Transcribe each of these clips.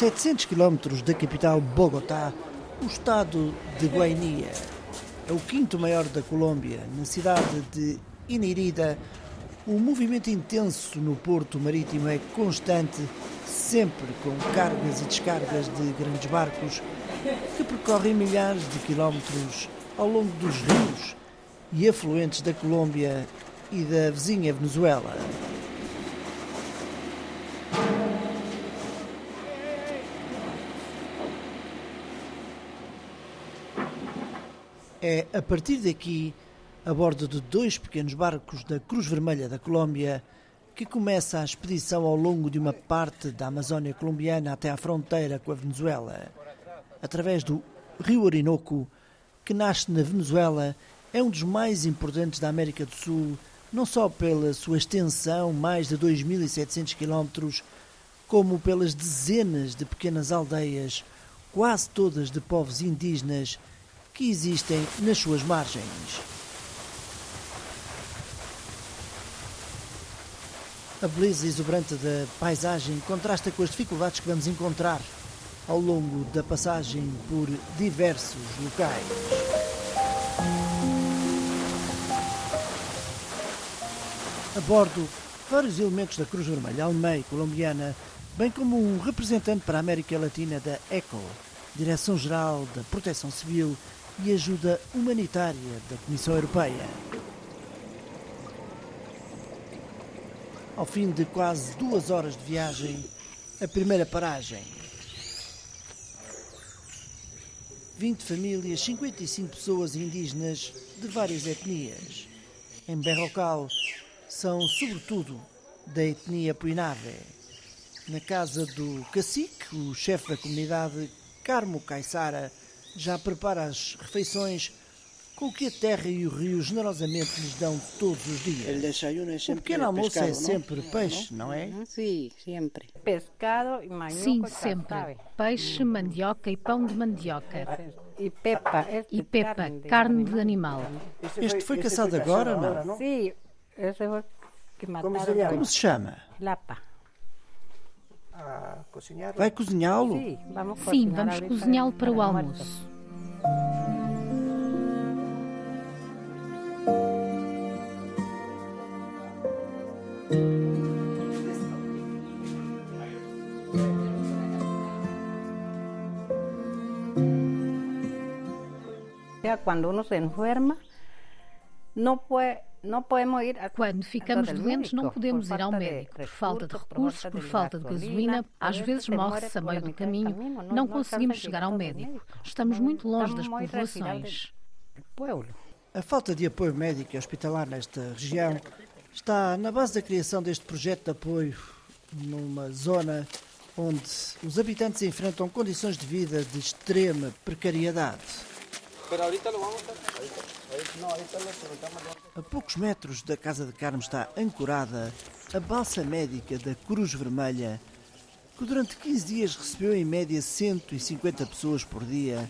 700 quilómetros da capital Bogotá, o estado de Guainia. É o quinto maior da Colômbia. Na cidade de Inirida, o movimento intenso no porto marítimo é constante, sempre com cargas e descargas de grandes barcos que percorrem milhares de quilómetros ao longo dos rios e afluentes da Colômbia e da vizinha Venezuela. É a partir daqui, a bordo de dois pequenos barcos da Cruz Vermelha da Colômbia, que começa a expedição ao longo de uma parte da Amazónia colombiana até à fronteira com a Venezuela. Através do rio Orinoco, que nasce na Venezuela, é um dos mais importantes da América do Sul, não só pela sua extensão, mais de 2.700 quilómetros, como pelas dezenas de pequenas aldeias, quase todas de povos indígenas, que existem nas suas margens. A beleza exuberante da paisagem contrasta com as dificuldades que vamos encontrar ao longo da passagem por diversos locais. A bordo, vários elementos da Cruz Vermelha e colombiana, bem como um representante para a América Latina da ECHO, Direção-Geral da Proteção Civil e Ajuda Humanitária da Comissão Europeia. Ao fim de quase duas horas de viagem, a primeira paragem. 20 famílias, 55 pessoas indígenas de várias etnias. Em Berrocal, são sobretudo da etnia Puinave. Na casa do cacique, o chefe da comunidade, Carmo Caissara, já prepara as refeições com o que a terra e o rio generosamente lhes dão todos os dias. O pequeno almoço é sempre peixe, não é? Sim, sempre. Pescado e mandioca. Sim, sempre. Peixe, mandioca e pão de mandioca. E pepa. E pepa, carne de animal. Este foi caçado agora, não? Sim, esse foi que mataram. Como se chama? Lapa. Vai cozinhá-lo? Sim, vamos Sim, vamos cozinhá-lo para o el almoço. Ya Cuando uno se enferma, no puede, no podemos ir a Quando ficamos doentes, não podemos ir ao médico por falta de recursos, por falta de gasolina. Às vezes morre-se a meio do caminho. Não conseguimos a chegar ao médico. Estamos muito longe das pueblo. A falta de apoio médico e hospitalar nesta região está na base da criação deste projeto de apoio numa zona onde os habitantes enfrentam condições de vida de extrema precariedade. A poucos metros da Casa de Carmo está ancorada a balsa médica da Cruz Vermelha, que durante 15 dias recebeu em média 150 pessoas por dia,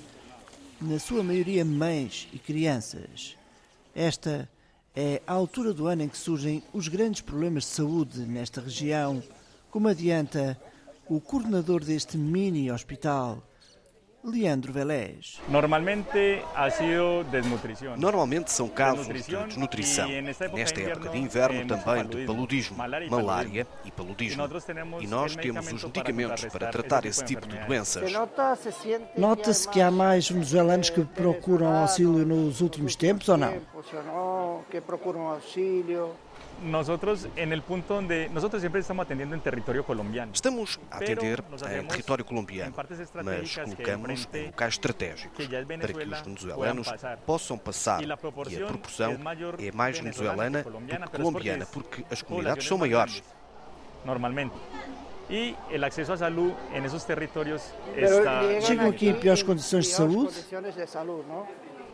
na sua maioria mães e crianças. Esta é a altura do ano em que surgem os grandes problemas de saúde nesta região, como adianta o coordenador deste mini hospital, Leandro Velés. Normalmente ha sido desnutrición. Normalmente são casos de Desnutrição desnutrição. e nesta época de inverno, temos também de paludismo, malária e paludismo. E nós temos os medicamento medicamentos para tratar esse tipo tipo de doenças. Nota-se que há mais venezuelanos que procuram auxílio nos últimos tempos ou não? Nosotros en el punto donde nosotros siempre estamos atendiendo en territorio colombiano. Estamos a atender em hacemos território colombiano, mas colocamos em locais estratégicos para que os Venezuela venezuelanos possam passar. E a E proporção é mais venezuelana venezuelana que colombiana, do que colombiana, porque as comunidades são maiores. Normalmente. Y el acceso a salud en esos territorios Pero está... llegan Chegam aqui em piores condições de saúde?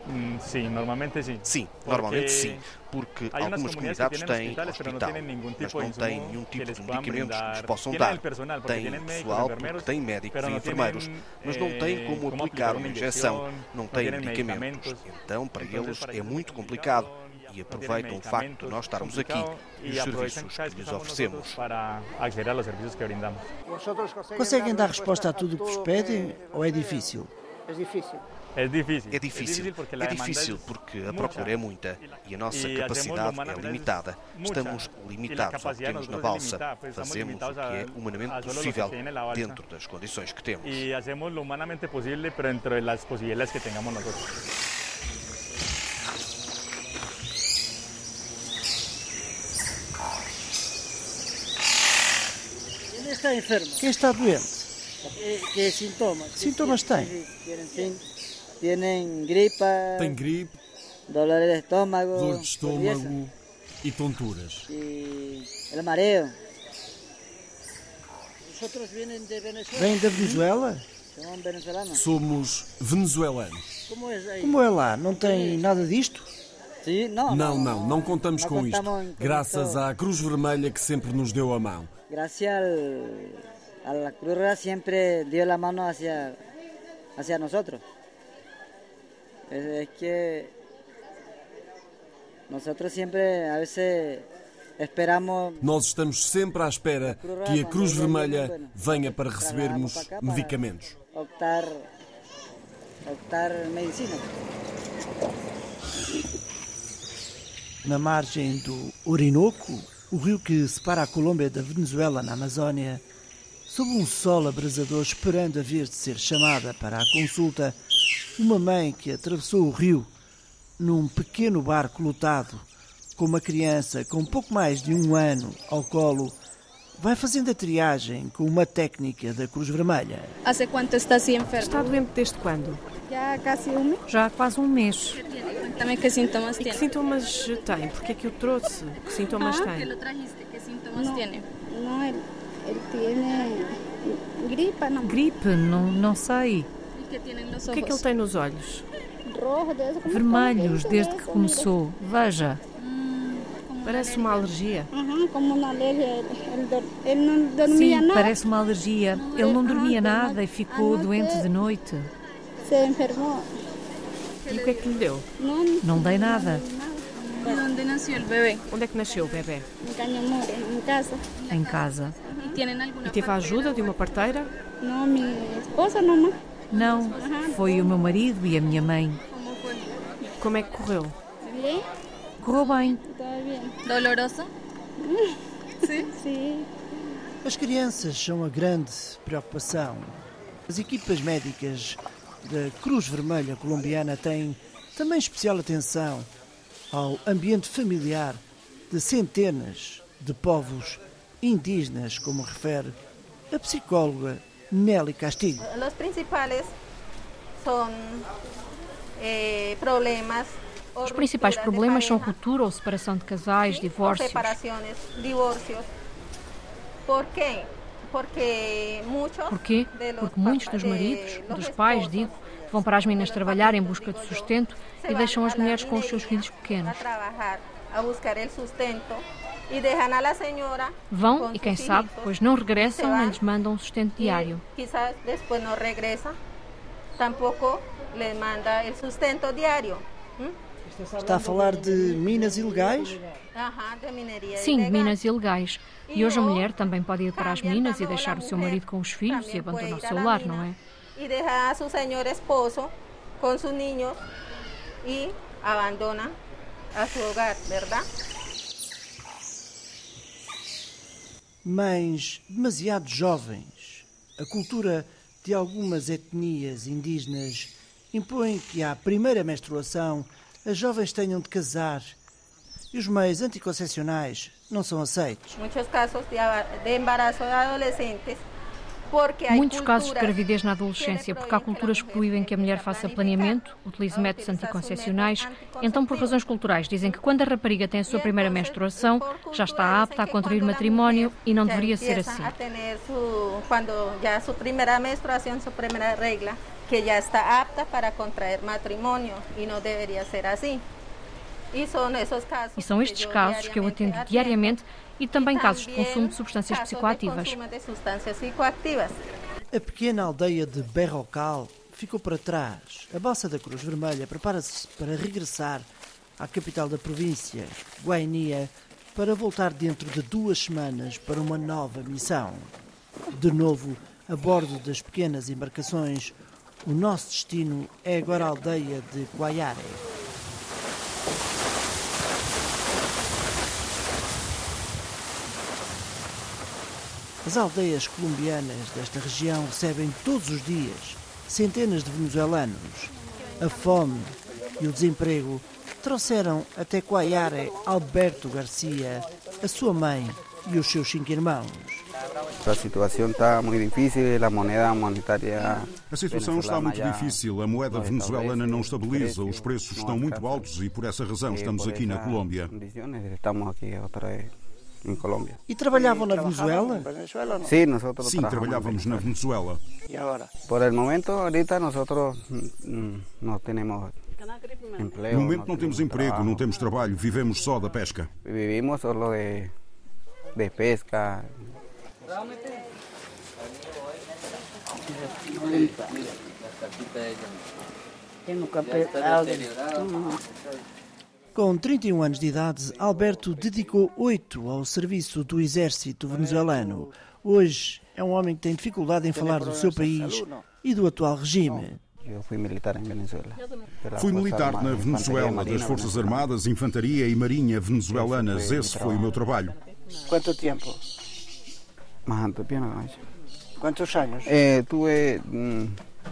¿No? Mm, sí, normalmente sí. Sim, Porque normalmente sim, porque algumas comunidades têm hospital, mas não têm nenhum tipo de medicamentos que lhes possam dar. Têm pessoal, porque têm médicos pero e no enfermeiros, mas não têm como aplicar uma injeção, não têm medicamentos. Então, para Entonces, eles para é ellos es muito complicado. e aproveitam o facto de nós estarmos aqui e os serviços que lhes oferecemos. para acceder a los servicios que brindamos. ¿Vosotros conseguís Conseguem dar resposta a tudo o que vos pedem ou é difícil? Es difícil. Es difícil. É difícil, porque é difícil es porque a procura é muita e a nossa E capacidade é limitada. Estamos E a limitados ao que temos na balsa. Fazemos o que é humanamente que possível dentro das condições que temos. Y hacemos lo humanamente posible, pero dentro de las posibilidades que tengamos nosotros. ¿Quién está enfermo? Quem está doente? ¿Qué, qué síntomas? Síntomas tem? Tienen, tienen gripa, Tem gripe, dolores de estómago, dor de estômago e tonturas. el mareo. ¿Vosotros vienen de Venezuela? Vem da Venezuela? Son venezolanos. Somos venezuelanos. ¿Cómo es ahí? Como é lá? Não tem nada disto? Sí, no, Não, não, não contamos no com isto. contamos Graças à Cruz Vermelha que sempre nos deu a mão. A la Cruz Roja siempre dio la mano hacia, hacia nosotros. Es, es que nosotros siempre a veces esperamos Nós estamos sempre à espera que a Cruz Vermelha venha para recebermos medicamentos. optar, optar medicina. Na margem do Orinoco, o rio que separa a Colômbia da Venezuela na Amazónia, sob um sol abrasador esperando a vez de ser chamada para a consulta, uma mãe que atravessou o rio num pequeno barco lotado com uma criança com pouco mais de um ano ao colo, vai fazendo a triagem com uma técnica da Cruz Vermelha. ¿Hace cuánto está así enfermo? Está doente desde quando? Ya casi un mes. Já há quase um mês. Cuéntame qué síntomas E que sintomas tem? Porquê é que o trouxe? Que sintomas Ah, tem? lo trajiste. ¿Qué síntomas No, tiene? no, él, él tiene gripa, no, Gripe, não, não sei. ¿Y qué tienen los O que é que ele tem nos olhos? Vermelhos desde de que começou. Veja, Parece uma alergia. sim, parece uma alergia. Ele não dormia nada e ficou não doente de noite. se enfermó. E o que é que lhe deu? Não dei nada. ¿De dónde nació el bebé? Onde é que nasceu o bebê? en casa. Em casa. ¿Y tienen alguna E teve a ajuda de uma parteira? No, mi esposa nomás. Não, foi o meu marido e a minha mãe. Como é que correu? Correu bem. todo bien. ¿Doloroso? Sí. As crianças são a grande preocupação. As equipas médicas da Cruz Vermelha colombiana têm também especial atenção ao ambiente familiar de centenas de povos indígenas, como refere a psicóloga Nelly Castilho. Los principales son eh, problemas. Os principais problemas são ruptura ou separação de casais, divórcios. ¿Por qué? Porque muitos dos maridos, dos pais, esposos digo, vão para as minas trabalhar em busca de sustento e deixam as mulheres com os seus filhos pequenos. Vão e quem sabe, pois não regressam nem lhes mandam um sustento diário. quizás después no regresa, tampoco les manda el sustento diario. ¿m? Está a falar de minas ilegais? Sim, minas ilegais. E hoje a mulher também pode ir para as minas e deixar o seu marido com os filhos e abandonar o seu la lar, não é? Y deja a su señor esposo con sus niños y abandona a su hogar, ¿verdad? Mães demasiado jovens. A cultura de algumas etnias indígenas impõe que à primeira menstruação as jovens tenham de casar e os meios anticoncepcionais não são aceitos. Muchos casos de, embarazo de adolescentes Muitos casos de gravidez na adolescência, porque há culturas que proíbem que a mulher faça planeamento, utilize métodos anticoncepcionais. Então, por razões culturais, dizem que quando a rapariga tem a sua primeira menstruação, já está apta a contrair matrimónio e não deveria ser assim. a tener su, cuando ya su primera menstruación, su primera regla, que ya está apta para contraer matrimonio y no debería ser así. Y son esos casos E são estes casos que eu atendo diariamente e também casos de consumo de substâncias psicoativas. A pequena aldeia de Berrocal ficou para trás. A balsa da Cruz Vermelha prepara-se para regressar à capital da província, Guainia, para voltar dentro de duas semanas para uma nova missão. De novo, a bordo das pequenas embarcações, o nosso destino é agora a aldeia de Guaiare. As aldeias colombianas desta região recebem todos os dias centenas de venezuelanos. A fome e o desemprego trouxeram até Coaiare Alberto Garcia, a sua mãe e os seus cinco irmãos. A situação está muito difícil, a moeda monetária. A situação está muito difícil. A moeda venezuelana não estabiliza, os preços estão muito altos e por essa razão estamos aqui na Colômbia. Estamos aqui outra vez em Colômbia. E trabalhavam na Venezuela? Sim, nós Sim, trabalhávamos na Venezuela. E agora? Por el momento, ahorita nós não temos emprego. No momento não temos emprego, não temos trabalho, vivemos só da pesca. Vivimos só de, de pesca. Com 31 anos de idade, Alberto dedicou oito ao serviço do exército venezuelano. Hoje é um homem que tem dificuldade em falar do seu país e do atual regime. Eu fui militar em Venezuela. Fui militar na Venezuela, das Forças Armadas, Infantaria e Marinha venezuelanas. Esse foi o meu trabalho. Quanto tempo? Mais mais. Quantos anos? Eh, tuve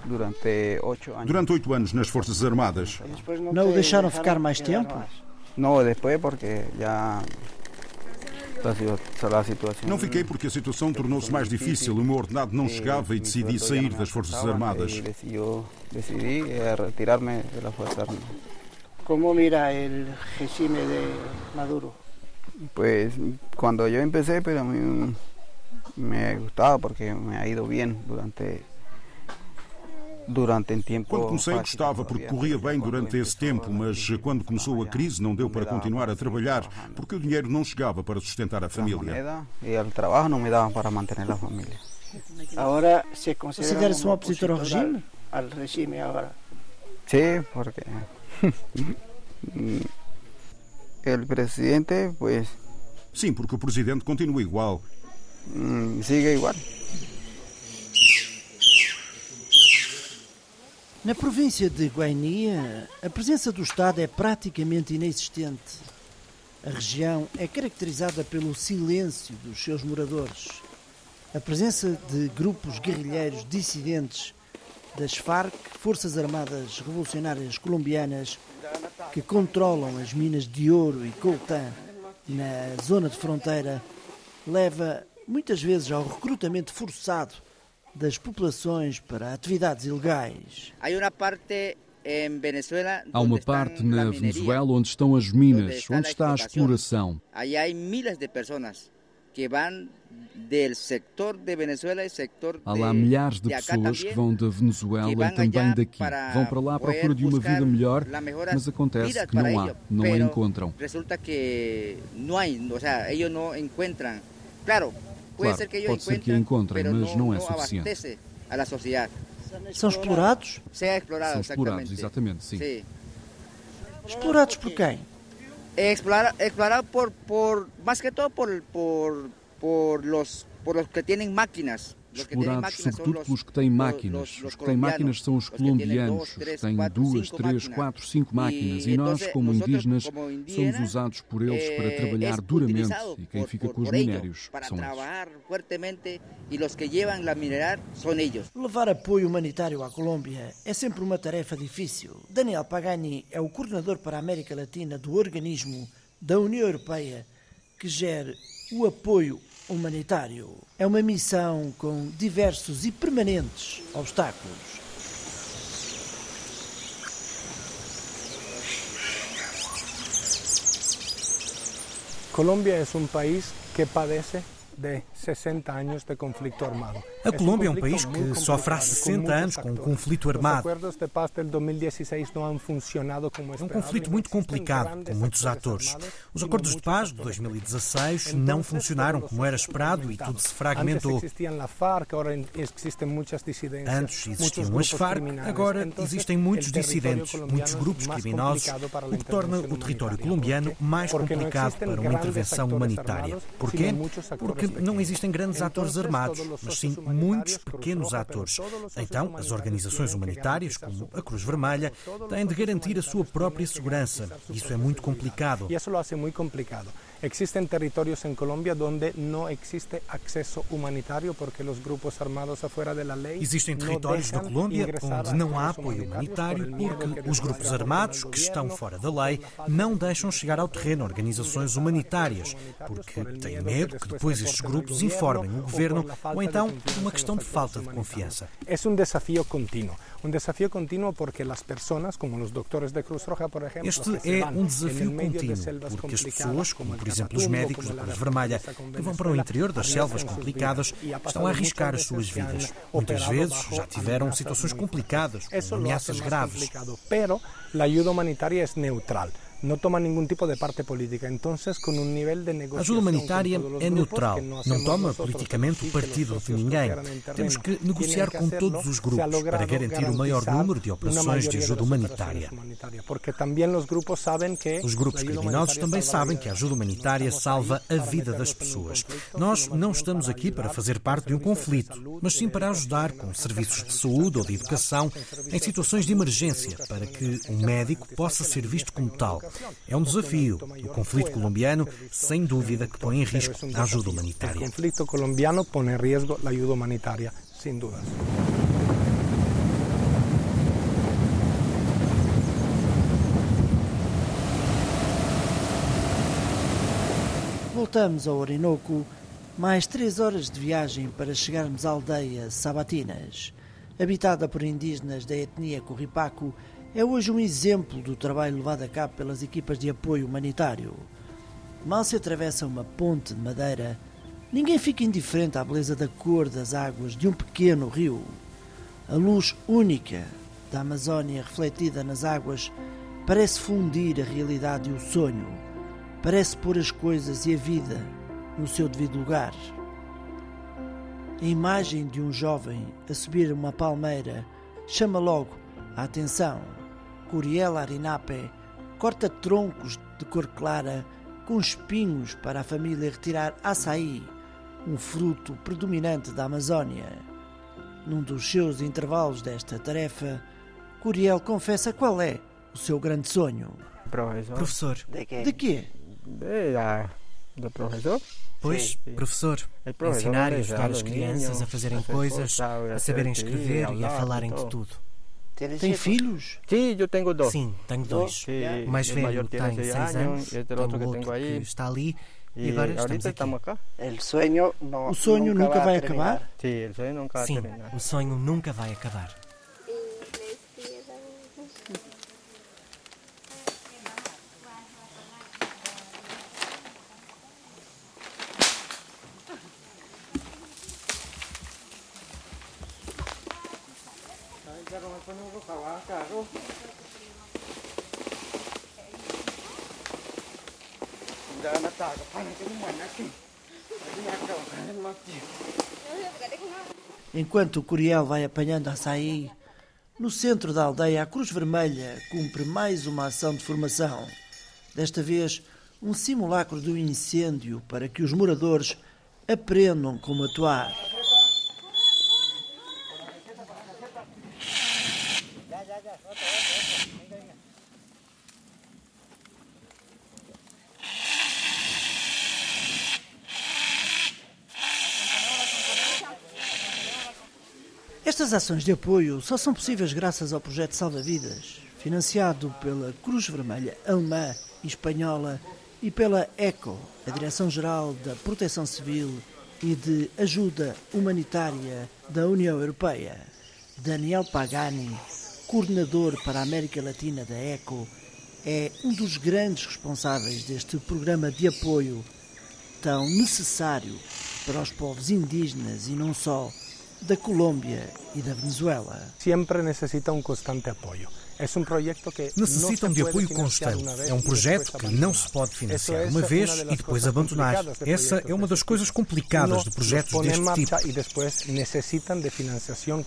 durante oito anos. Durante oito anos nas Forças Armadas. Não o deixaram ficar mais tempo? Não, depois porque já não fiquei porque a situação tornou-se mais difícil. O meu ordenado não chegava e decidi sair das Forças Armadas. Decidi retirar-me das Forças Armadas. Como mira o regime de Maduro? Pues cuando yo empecé, pero mí me gustaba porque me ha ido bien durante durante um tempo. Quando comecei gostava porque corria bem durante esse tempo, mas quando começou a crise não deu para continuar a trabalhar porque o dinheiro não chegava para sustentar a família. E o trabalho não me dava para manter a família. Agora se considera-se um opositor ao regime? Ao regime agora. Sim, porque o presidente, pues. Sim, porque o presidente continua igual. Sigue igual. Na província de Guainia, a presença do Estado é praticamente inexistente. A região é caracterizada pelo silêncio dos seus moradores. A presença de grupos guerrilheiros dissidentes das FARC, Forças Armadas Revolucionárias Colombianas, que controlam as minas de ouro e coltan na zona de fronteira, leva muitas vezes ao recrutamento forçado das populações para atividades ilegais. Há uma parte na Venezuela onde estão as minas, onde está a exploração. Há lá milhares de pessoas que vão da Venezuela e também daqui. Vão para lá à procura de uma vida melhor, mas acontece que não há, não a encontram. Resulta que não há, ou seja, eles não encontram. Claro, Claro, ser pode ser que a encontrem, mas não, não é suficiente. São explorados? São explorados, exatamente, sim. Explorados por quem? Explorados explorado por, por, mais que todo por, por, por, los, por los que têm máquinas. Explorados sobretudo pelos que têm máquinas. Os que têm máquinas são os colombianos, os que têm duas, três, quatro, cinco máquinas. E nós, como indígenas, somos usados por eles para trabalhar duramente. E quem fica com os minérios são eles. Levar apoio humanitário à Colômbia é sempre uma tarefa difícil. Daniel Pagani é o coordenador para a América Latina do organismo da União Europeia que gera o apoio humanitário. É uma missão com diversos e permanentes obstáculos. Colômbia é um país que padece de 60 anos de conflito armado. A Colômbia é um país que sofre há 60 anos com um conflito armado. É um conflito muito complicado, com muitos atores. Os acordos de paz de 2016 não funcionaram como era esperado e tudo se fragmentou. Antes existiam as Farc, agora existem muitos dissidentes, muitos grupos criminosos, o que torna o território colombiano mais complicado para uma intervenção humanitária. Porquê? Porque não existem grandes atores armados, mas sim muitos pequenos atores. Então, as organizações humanitárias, como a Cruz Vermelha, têm de garantir a sua própria segurança. Isso é muito complicado. E isso lo hace muito complicado. Existem territórios em Colômbia onde não existe acesso humanitário porque os grupos armados afuera da lei Existem territórios da Colômbia onde não há apoio humanitário porque os grupos armados que estão fora da lei não deixam chegar ao terreno organizações humanitárias porque têm medo que depois estes grupos informem o governo ou então uma questão de falta de confiança. É um desafio contínuo. Um desafio contínuo porque as pessoas, como os doutores da Cruz Roja, por exemplo, este é um desafio contínuo porque as pessoas, como por exemplo os médicos da Cruz Vermelha, que vão para o interior das selvas complicadas, estão a arriscar as suas vidas. Muitas vezes já tiveram situações complicadas, com ameaças graves. Pero a ajuda humanitária é neutral nenhum tipo de parte política. Com nível de negociação. A ajuda humanitária é neutral, não toma politicamente o partido de ninguém. Temos que negociar com todos os grupos para garantir o maior número de operações de ajuda humanitária. Os grupos criminosos também sabem que a ajuda humanitária salva a vida das pessoas. Nós não estamos aqui para fazer parte de um conflito, mas sim para ajudar com serviços de saúde ou de educação em situações de emergência, para que um médico possa ser visto como tal. É um desafio. O conflito colombiano, sem dúvida, que põe em risco a ajuda humanitária. O conflito colombiano põe em risco a ajuda humanitária, sem dúvida. Voltamos ao Orinoco, mais três horas de viagem para chegarmos à aldeia Sabatinas. Habitada por indígenas da etnia Curripaco, é hoje um exemplo do trabalho levado a cabo pelas equipas de apoio humanitário. Mal se atravessa uma ponte de madeira, ninguém fica indiferente à beleza da cor das águas de um pequeno rio. A luz única da Amazónia refletida nas águas parece fundir a realidade e o sonho, parece pôr as coisas e a vida no seu devido lugar. A imagem de um jovem a subir uma palmeira chama logo a atenção. Curiel Arinape corta troncos de cor clara com espinhos para a família retirar açaí, um fruto predominante da Amazónia. Num dos seus intervalos desta tarefa, Curiel confessa qual é o seu grande sonho. Professor. Professor. De quê? De quê? De, de professor. Pois, professor, ensinar e ajudar as crianças a fazerem coisas, a saberem escrever e a falarem de tudo. Tem filhos? Sim, eu tenho dois. Sim, tenho dois. O mais velho tem seis anos, tenho outro que está ali e agora estamos aqui. O sonho, o sonho nunca vai acabar? Sim, o sonho nunca vai Sim, terminar. o sonho nunca vai acabar. Enquanto o Curiel vai apanhando açaí, no centro da aldeia a Cruz Vermelha cumpre mais uma ação de formação. Desta vez, um simulacro do incêndio para que os moradores aprendam como atuar. Estas ações de apoio só são possíveis graças ao projeto Salva Vidas, financiado pela Cruz Vermelha alemã e espanhola e pela ECO, a Direção-Geral da Proteção Civil e de Ajuda Humanitária da União Europeia. Daniel Pagani, coordenador para a América Latina da ECO, é um dos grandes responsáveis deste programa de apoio tão necessário para os povos indígenas e não só, da Colômbia e da Venezuela. Sempre necessita um constante apoio. Necessitam de apoio constante. É um projeto que não se pode financiar uma vez e depois abandonar. Essa é uma das coisas complicadas de projetos deste tipo.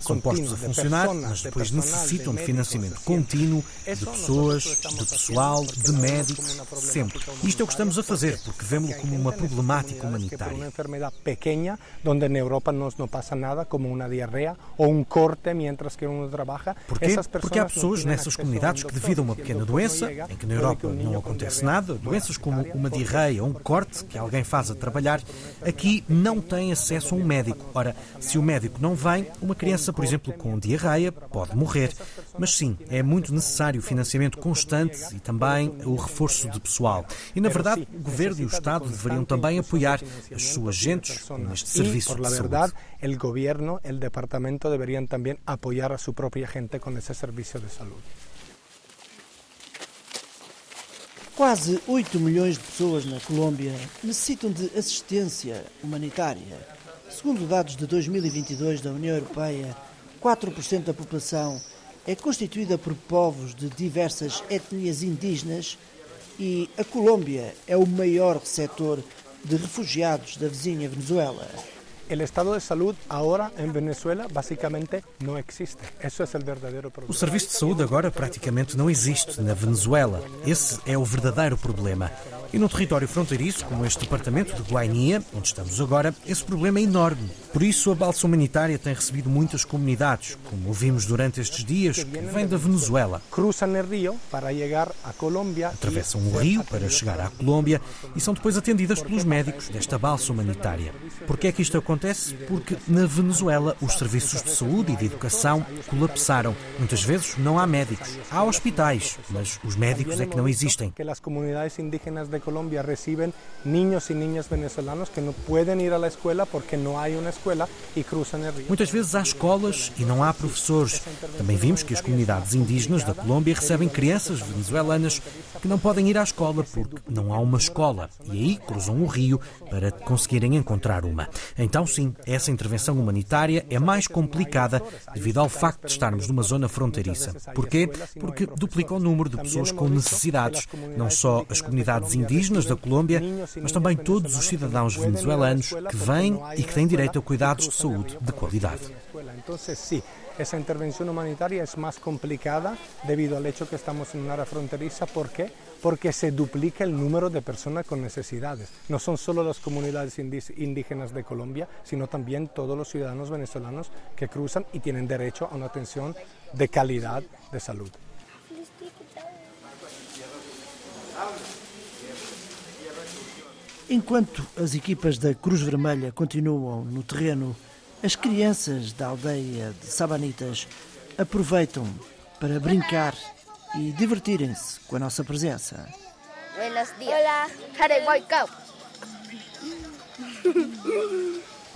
São postos a funcionar, mas depois necessitam de financiamento contínuo de pessoas, de pessoal, de médicos, sempre. Isto é o que estamos a fazer, porque vemos como uma problemática humanitária. Uma enfermidade pequena, onde na Europa não, passa nada, como uma diarreia ou um corte, mientras que uno trabalha. Porquê? Porque há pessoas nessas comunidades que, devido a uma pequena doença, em que na Europa não acontece nada, doenças como uma diarreia ou um corte que alguém faz a trabalhar, aqui não têm acesso a um médico. Ora, se o médico não vem, uma criança, por exemplo, com diarreia, pode morrer. Mas sim, é muito necessário o financiamento constante e também o reforço de pessoal. E, na verdade, o Governo e o Estado deveriam também apoiar as suas gentes neste serviço de saúde. O Governo e o Departamento deveriam também apoiar a sua própria gente com esse serviço de saúde. Quase 8 milhões de pessoas na Colômbia necessitam de assistência humanitária. Segundo dados de 2022 da União Europeia, 4% da população é constituída por povos de diversas etnias indígenas e a Colômbia é o maior receptor de refugiados da vizinha Venezuela. O estado de saúde agora em Venezuela basicamente não existe. Isso é o verdadeiro problema. O serviço de saúde agora praticamente não existe na Venezuela. Esse é o verdadeiro problema. E num território fronteiriço, como este departamento de Guainia, onde estamos agora, esse problema é enorme. Por isso, a balsa humanitária tem recebido muitas comunidades, como ouvimos durante estes dias, que vêm da Venezuela. Cruzam o rio para chegar à Colômbia. Atravessam o rio para chegar à Colômbia e são depois atendidas pelos médicos desta balsa humanitária. Por que é que isto acontece? Porque na Venezuela os serviços de saúde e de educação colapsaram. Muitas vezes não há médicos. Há hospitais, mas os médicos é que não existem. Que as comunidades indígenas de Colombia reciben niños y niñas venezolanos que no pueden ir a la escuela porque no hay una escuela y cruzan el río. Muitas vezes há escolas e não há professores. Também vimos que as comunidades indígenas da Colômbia recebem crianças venezuelanas que não podem ir à escola porque não há uma escola. E aí cruzam o rio para conseguirem encontrar uma. Então, sim, essa intervenção humanitária é mais complicada devido ao facto de estarmos numa zona fronteiriça. Porquê? Porque duplica o número de pessoas com necessidades. Não só as comunidades indígenas da Colômbia, mas também todos os cidadãos venezuelanos que vêm e que têm direito a cuidados de saúde de qualidade. Então, sim, essa intervenção humanitária é mais complicada devido ao hecho que estamos em uma área fronteriza. ¿Por quê? Porque se duplica o número de pessoas com necessidades. Não são só as comunidades indígenas de Colômbia, sino também todos os cidadãos venezolanos que cruzam e têm direito a uma atenção de qualidade de saúde. Enquanto as equipas da Cruz Vermelha continuam no terreno, as crianças da aldeia de Sabanitas aproveitam para brincar e divertirem-se com a nossa presença. Buenos días. Hola. Jareguaycao.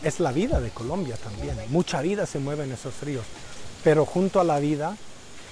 Es la vida de Colombia también. Mucha vida se mueve en esos ríos, pero junto a la vida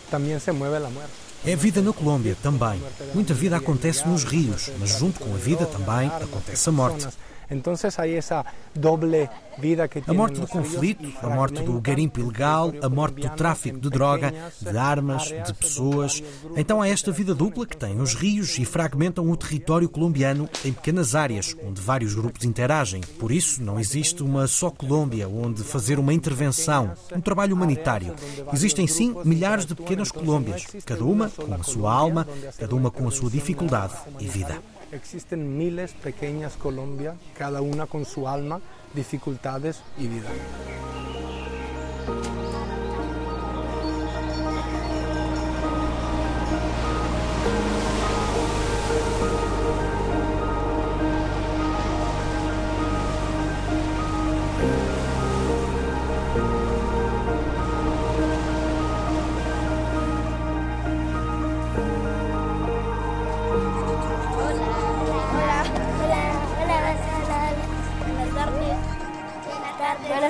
también se mueve la muerte. É vida na Colômbia também. Muita vida acontece nos rios, mas junto com a vida também acontece a morte. Então há essa doble vida que A morte do conflito, a morte do garimpo ilegal, a morte do tráfico de droga, de armas, de pessoas. Então há esta vida dupla que tem os rios e fragmentam o território colombiano em pequenas áreas, onde vários grupos interagem. Por isso, não existe uma só Colômbia onde fazer uma intervenção, um trabalho humanitário. Existem sim milhares de pequenas Colômbias, cada uma com a sua alma, cada uma com a sua dificuldade e vida. Existen miles pequeñas Colombia, cada una con su alma, dificultades y vida.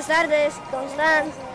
Buenas tardes, Constanza.